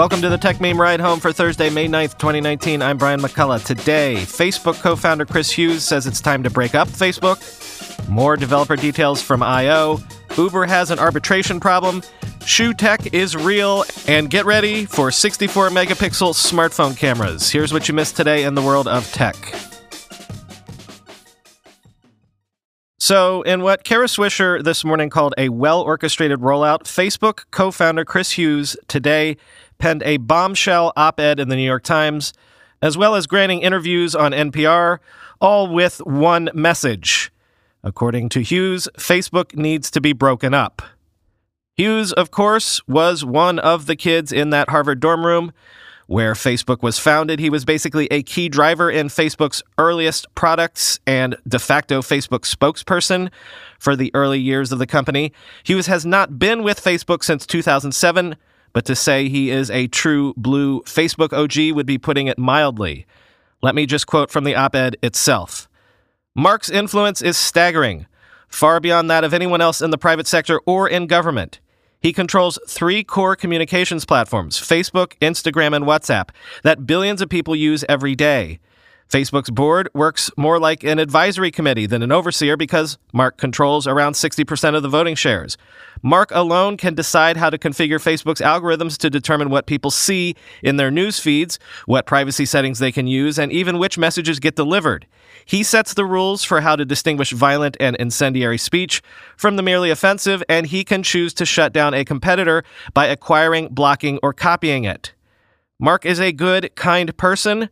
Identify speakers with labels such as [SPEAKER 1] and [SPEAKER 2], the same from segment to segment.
[SPEAKER 1] Welcome to the Techmeme Ride Home for Thursday, May 9th, 2019. I'm Brian McCullough. Today, Facebook co founder Chris Hughes says it's time to break up Facebook. More developer details from I/O Uber has an arbitration problem. Shoe tech is real. And get ready for 64 megapixel smartphone cameras. Here's what you missed today in the world of tech. So, in what Kara Swisher this morning called a well orchestrated rollout, Facebook co founder Chris Hughes today penned a bombshell op ed in the New York Times, as well as granting interviews on NPR, all with one message. According to Hughes, Facebook needs to be broken up. Hughes, of course, was one of the kids in that Harvard dorm room where Facebook was founded. He was basically a key driver in Facebook's earliest products and de facto Facebook spokesperson for the early years of the company. Hughes has not been with Facebook since 2007, but to say he is a true blue Facebook OG would be putting it mildly. Let me just quote from the op ed itself Mark's influence is staggering, far beyond that of anyone else in the private sector or in government. He controls three core communications platforms Facebook, Instagram, and WhatsApp that billions of people use every day. Facebook's board works more like an advisory committee than an overseer because Mark controls around 60% of the voting shares. Mark alone can decide how to configure Facebook's algorithms to determine what people see in their news feeds, what privacy settings they can use, and even which messages get delivered. He sets the rules for how to distinguish violent and incendiary speech from the merely offensive, and he can choose to shut down a competitor by acquiring, blocking, or copying it. Mark is a good, kind person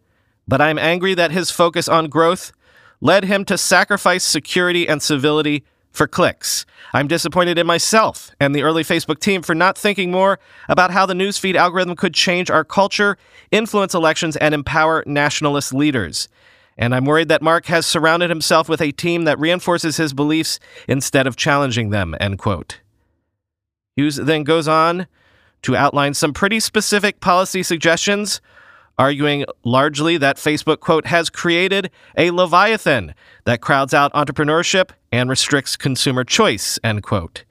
[SPEAKER 1] but I'm angry that his focus on growth led him to sacrifice security and civility for clicks. I'm disappointed in myself and the early Facebook team for not thinking more about how the newsfeed algorithm could change our culture, influence elections, and empower nationalist leaders. And I'm worried that Mark has surrounded himself with a team that reinforces his beliefs instead of challenging them, end quote. Hughes then goes on to outline some pretty specific policy suggestions arguing largely that Facebook, quote, has created a leviathan that crowds out entrepreneurship and restricts consumer choice, end quote.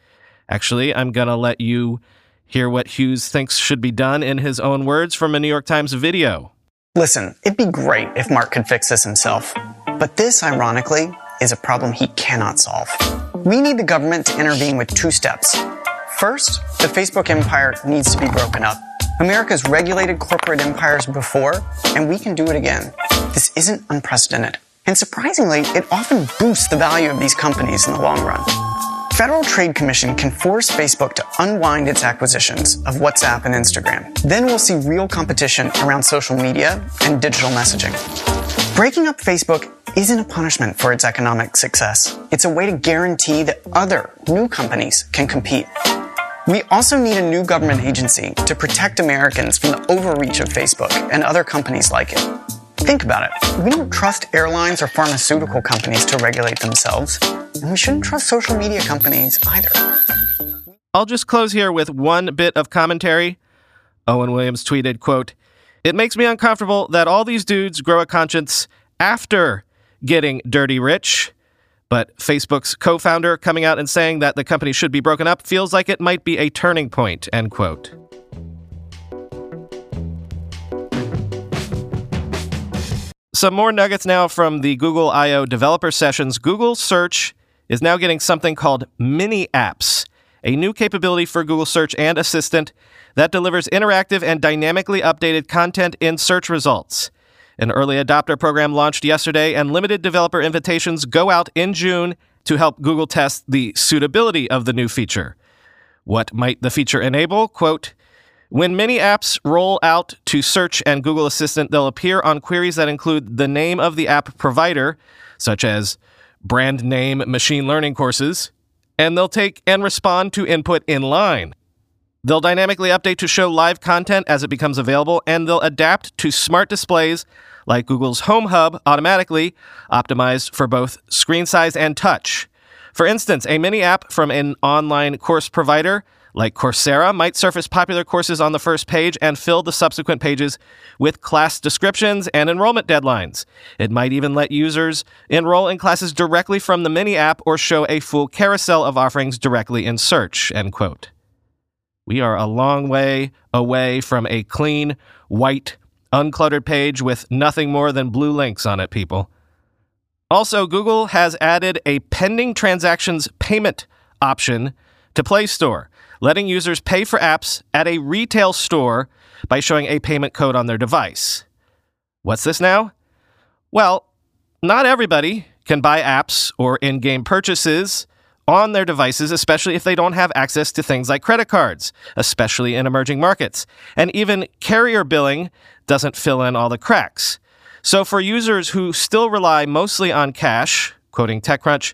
[SPEAKER 1] Actually, I'm going to let you hear what Hughes thinks should be done in his own words from a New York Times video.
[SPEAKER 2] Listen, it'd be great if Mark could fix this himself. But this, ironically, is a problem he cannot solve. We need the government to intervene with two steps. First, the Facebook empire needs to be broken up. America's regulated corporate empires before, and we can do it again. This isn't unprecedented. And surprisingly, it often boosts the value of these companies in the long run. Federal Trade Commission can force Facebook to unwind its acquisitions of WhatsApp and Instagram. Then we'll see real competition around social media and digital messaging. Breaking up Facebook isn't a punishment for its economic success. It's a way to guarantee that other new companies can compete. We also need a new government agency to protect Americans from the overreach of Facebook and other companies like it. Think about it. We don't trust airlines or pharmaceutical companies to regulate themselves, and we shouldn't trust social media companies either.
[SPEAKER 1] I'll just close here with one bit of commentary. Owen Williams tweeted, quote, It makes me uncomfortable that all these dudes grow a conscience after getting dirty rich. But Facebook's co founder coming out and saying that the company should be broken up feels like it might be a turning point, end quote. Some more nuggets now from the Google I/O developer sessions. Google Search is now getting something called Mini Apps, a new capability for Google Search and Assistant that delivers interactive and dynamically updated content in search results. An early adopter program launched yesterday, and limited developer invitations go out in June to help Google test the suitability of the new feature. What might the feature enable? Quote, when mini apps roll out to Search and Google Assistant, they'll appear on queries that include the name of the app provider, such as brand name machine learning courses, and they'll take and respond to input in line. They'll dynamically update to show live content as it becomes available, and they'll adapt to smart displays like Google's Home Hub automatically, optimized for both screen size and touch. For instance, a mini app from an online course provider like Coursera might surface popular courses on the first page and fill the subsequent pages with class descriptions and enrollment deadlines. It might even let users enroll in classes directly from the mini app or show a full carousel of offerings directly in search, end quote. We are a long way away from a clean, white, uncluttered page with nothing more than blue links on it, people. Also, Google has added a pending transactions payment option to Play Store, letting users pay for apps at a retail store by showing a payment code on their device. What's this now? Well, not everybody can buy apps or in game purchases on their devices, especially if they don't have access to things like credit cards, especially in emerging markets. And even carrier billing doesn't fill in all the cracks. So, for users who still rely mostly on cash, quoting TechCrunch,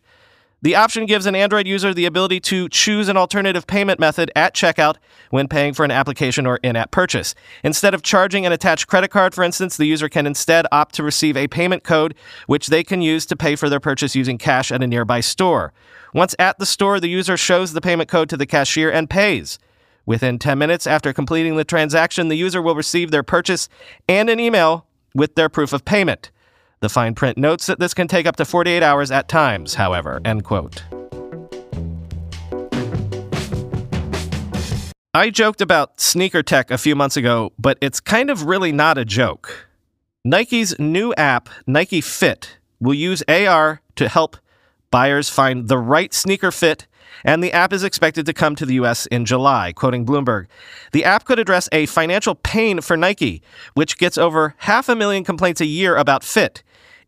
[SPEAKER 1] the option gives an Android user the ability to choose an alternative payment method at checkout when paying for an application or in app purchase. Instead of charging an attached credit card, for instance, the user can instead opt to receive a payment code which they can use to pay for their purchase using cash at a nearby store. Once at the store, the user shows the payment code to the cashier and pays. Within 10 minutes after completing the transaction, the user will receive their purchase and an email with their proof of payment. The fine print notes that this can take up to 48 hours at times, however. End quote. I joked about sneaker tech a few months ago, but it's kind of really not a joke. Nike's new app, Nike Fit, will use AR to help buyers find the right sneaker fit and the app is expected to come to the US in July, quoting Bloomberg. The app could address a financial pain for Nike, which gets over half a million complaints a year about fit.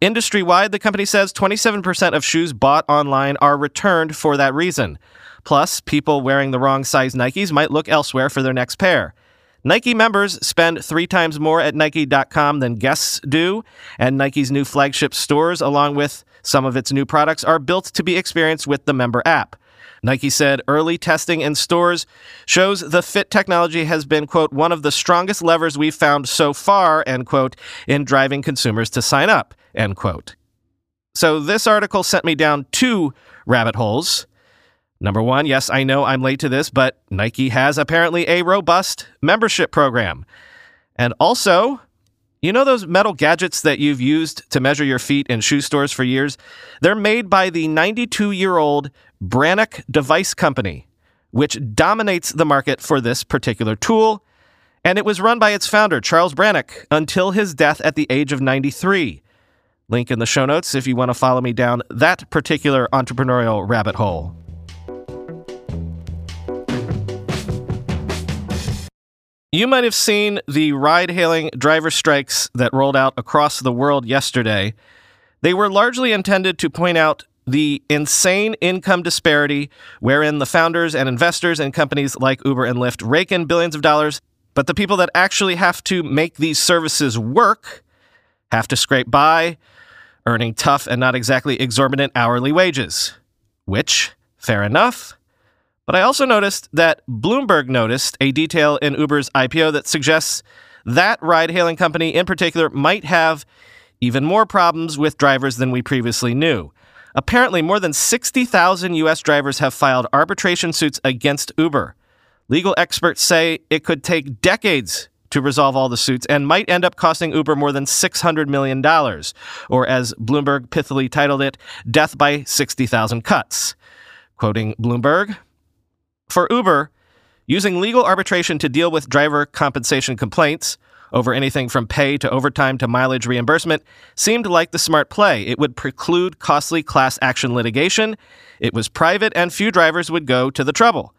[SPEAKER 1] Industry wide, the company says 27% of shoes bought online are returned for that reason. Plus, people wearing the wrong size Nikes might look elsewhere for their next pair. Nike members spend three times more at Nike.com than guests do, and Nike's new flagship stores, along with some of its new products, are built to be experienced with the member app. Nike said early testing in stores shows the fit technology has been, quote, one of the strongest levers we've found so far, end quote, in driving consumers to sign up, end quote. So this article sent me down two rabbit holes. Number one, yes, I know I'm late to this, but Nike has apparently a robust membership program. And also, you know those metal gadgets that you've used to measure your feet in shoe stores for years? They're made by the 92 year old Brannock Device Company, which dominates the market for this particular tool. And it was run by its founder, Charles Brannock, until his death at the age of 93. Link in the show notes if you want to follow me down that particular entrepreneurial rabbit hole. You might have seen the ride hailing driver strikes that rolled out across the world yesterday. They were largely intended to point out the insane income disparity wherein the founders and investors in companies like Uber and Lyft rake in billions of dollars, but the people that actually have to make these services work have to scrape by, earning tough and not exactly exorbitant hourly wages. Which, fair enough, but I also noticed that Bloomberg noticed a detail in Uber's IPO that suggests that ride hailing company in particular might have even more problems with drivers than we previously knew. Apparently, more than 60,000 U.S. drivers have filed arbitration suits against Uber. Legal experts say it could take decades to resolve all the suits and might end up costing Uber more than $600 million, or as Bloomberg pithily titled it, death by 60,000 cuts. Quoting Bloomberg, for Uber, using legal arbitration to deal with driver compensation complaints over anything from pay to overtime to mileage reimbursement seemed like the smart play. It would preclude costly class action litigation. It was private, and few drivers would go to the trouble.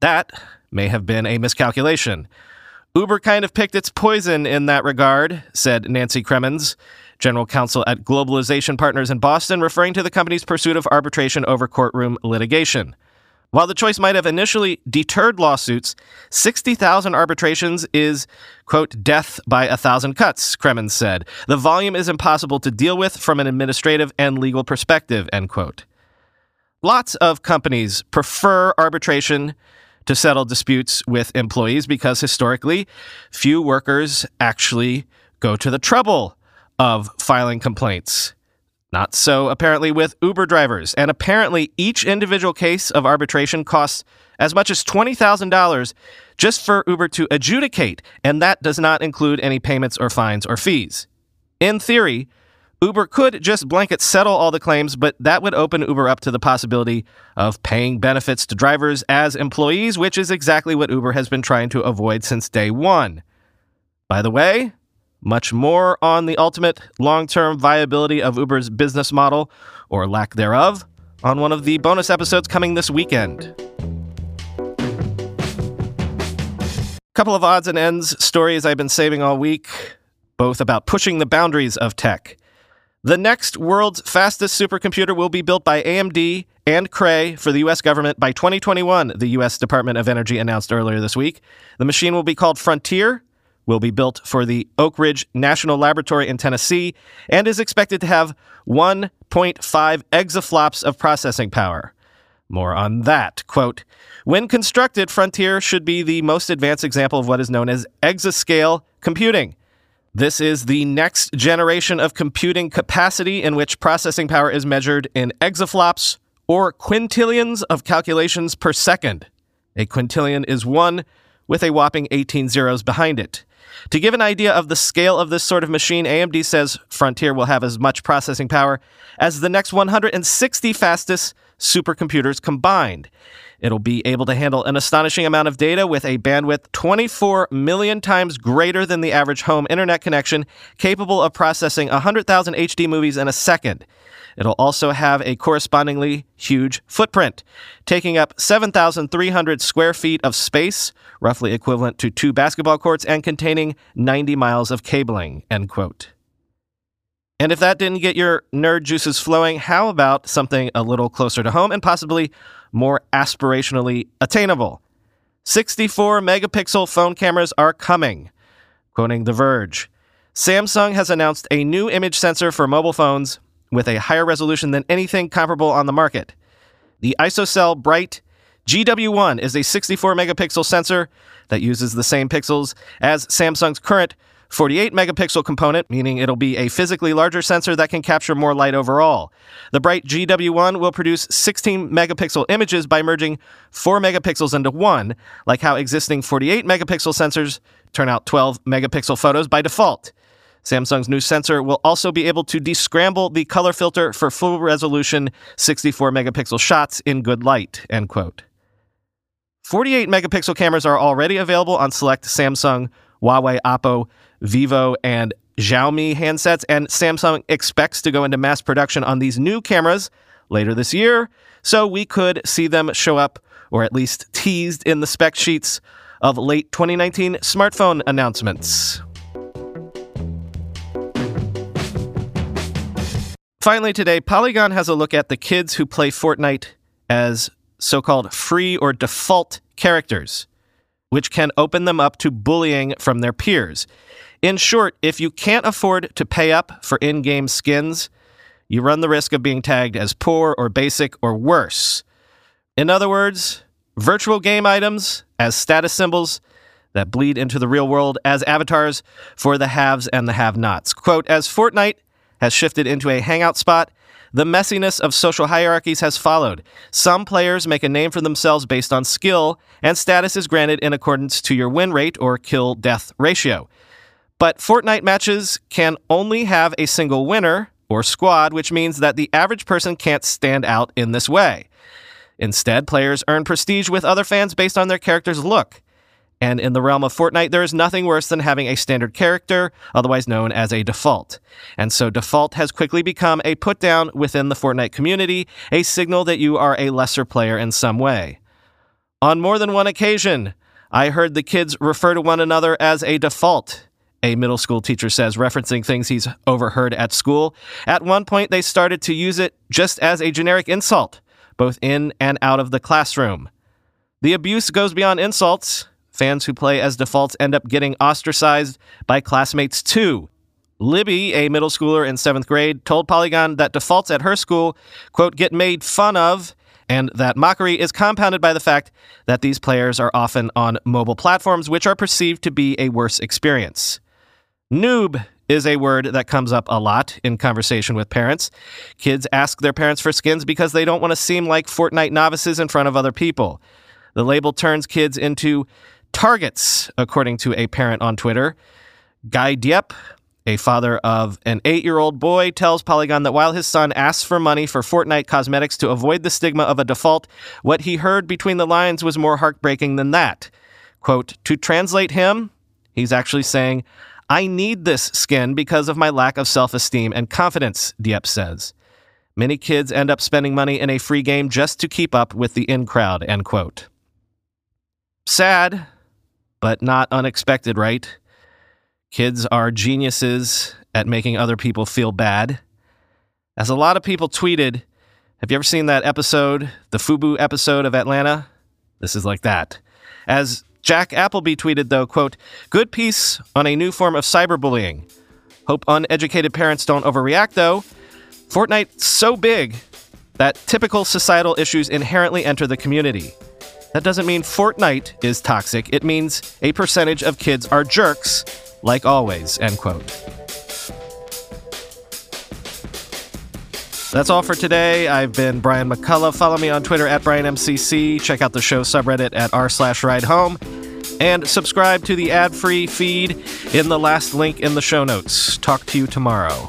[SPEAKER 1] That may have been a miscalculation. Uber kind of picked its poison in that regard, said Nancy Kremens, general counsel at Globalization Partners in Boston, referring to the company's pursuit of arbitration over courtroom litigation. While the choice might have initially deterred lawsuits, 60,000 arbitrations is, quote, death by a thousand cuts, Kremens said. The volume is impossible to deal with from an administrative and legal perspective, end quote. Lots of companies prefer arbitration to settle disputes with employees because historically, few workers actually go to the trouble of filing complaints. Not so, apparently, with Uber drivers. And apparently, each individual case of arbitration costs as much as $20,000 just for Uber to adjudicate, and that does not include any payments or fines or fees. In theory, Uber could just blanket settle all the claims, but that would open Uber up to the possibility of paying benefits to drivers as employees, which is exactly what Uber has been trying to avoid since day one. By the way, much more on the ultimate long term viability of Uber's business model, or lack thereof, on one of the bonus episodes coming this weekend. Couple of odds and ends stories I've been saving all week, both about pushing the boundaries of tech. The next world's fastest supercomputer will be built by AMD and Cray for the U.S. government by 2021, the U.S. Department of Energy announced earlier this week. The machine will be called Frontier, will be built for the Oak Ridge National Laboratory in Tennessee, and is expected to have 1.5 exaflops of processing power. More on that. Quote When constructed, Frontier should be the most advanced example of what is known as exascale computing. This is the next generation of computing capacity in which processing power is measured in exaflops or quintillions of calculations per second. A quintillion is one with a whopping 18 zeros behind it. To give an idea of the scale of this sort of machine, AMD says Frontier will have as much processing power as the next 160 fastest supercomputers combined. It'll be able to handle an astonishing amount of data with a bandwidth 24 million times greater than the average home internet connection, capable of processing 100,000 HD movies in a second. It'll also have a correspondingly huge footprint, taking up 7,300 square feet of space, roughly equivalent to two basketball courts, and containing 90 miles of cabling. End quote. And if that didn't get your nerd juices flowing, how about something a little closer to home and possibly more aspirationally attainable? 64 megapixel phone cameras are coming. Quoting The Verge Samsung has announced a new image sensor for mobile phones with a higher resolution than anything comparable on the market. The ISOCELL Bright GW1 is a 64 megapixel sensor that uses the same pixels as Samsung's current 48 megapixel component, meaning it'll be a physically larger sensor that can capture more light overall. The Bright GW1 will produce 16 megapixel images by merging 4 megapixels into 1, like how existing 48 megapixel sensors turn out 12 megapixel photos by default. Samsung's new sensor will also be able to descramble the color filter for full resolution 64 megapixel shots in good light. End quote. 48 megapixel cameras are already available on select Samsung, Huawei, Oppo, Vivo, and Xiaomi handsets, and Samsung expects to go into mass production on these new cameras later this year, so we could see them show up, or at least teased in the spec sheets of late 2019 smartphone announcements. Finally, today, Polygon has a look at the kids who play Fortnite as so called free or default characters, which can open them up to bullying from their peers. In short, if you can't afford to pay up for in game skins, you run the risk of being tagged as poor or basic or worse. In other words, virtual game items as status symbols that bleed into the real world as avatars for the haves and the have nots. Quote, as Fortnite has shifted into a hangout spot, the messiness of social hierarchies has followed. Some players make a name for themselves based on skill, and status is granted in accordance to your win rate or kill death ratio. But Fortnite matches can only have a single winner or squad, which means that the average person can't stand out in this way. Instead, players earn prestige with other fans based on their character's look. And in the realm of Fortnite, there is nothing worse than having a standard character, otherwise known as a default. And so default has quickly become a put down within the Fortnite community, a signal that you are a lesser player in some way. On more than one occasion, I heard the kids refer to one another as a default. A middle school teacher says, referencing things he's overheard at school. At one point, they started to use it just as a generic insult, both in and out of the classroom. The abuse goes beyond insults. Fans who play as defaults end up getting ostracized by classmates too. Libby, a middle schooler in seventh grade, told Polygon that defaults at her school, quote, get made fun of, and that mockery is compounded by the fact that these players are often on mobile platforms, which are perceived to be a worse experience. Noob is a word that comes up a lot in conversation with parents. Kids ask their parents for skins because they don't want to seem like Fortnite novices in front of other people. The label turns kids into targets, according to a parent on Twitter. Guy Diep, A father of an eight year old boy tells Polygon that while his son asks for money for Fortnite cosmetics to avoid the stigma of a default, what he heard between the lines was more heartbreaking than that. Quote, to translate him, he's actually saying, I need this skin because of my lack of self esteem and confidence, Diep says. Many kids end up spending money in a free game just to keep up with the in crowd, end quote. Sad, but not unexpected, right? Kids are geniuses at making other people feel bad. As a lot of people tweeted, have you ever seen that episode, the FUBU episode of Atlanta? This is like that. As Jack Appleby tweeted, though, quote, good piece on a new form of cyberbullying. Hope uneducated parents don't overreact, though. Fortnite's so big that typical societal issues inherently enter the community. That doesn't mean Fortnite is toxic. It means a percentage of kids are jerks, like always, end quote. That's all for today. I've been Brian McCullough. Follow me on Twitter at BrianMCC. Check out the show subreddit at r slash ride home. And subscribe to the ad free feed in the last link in the show notes. Talk to you tomorrow.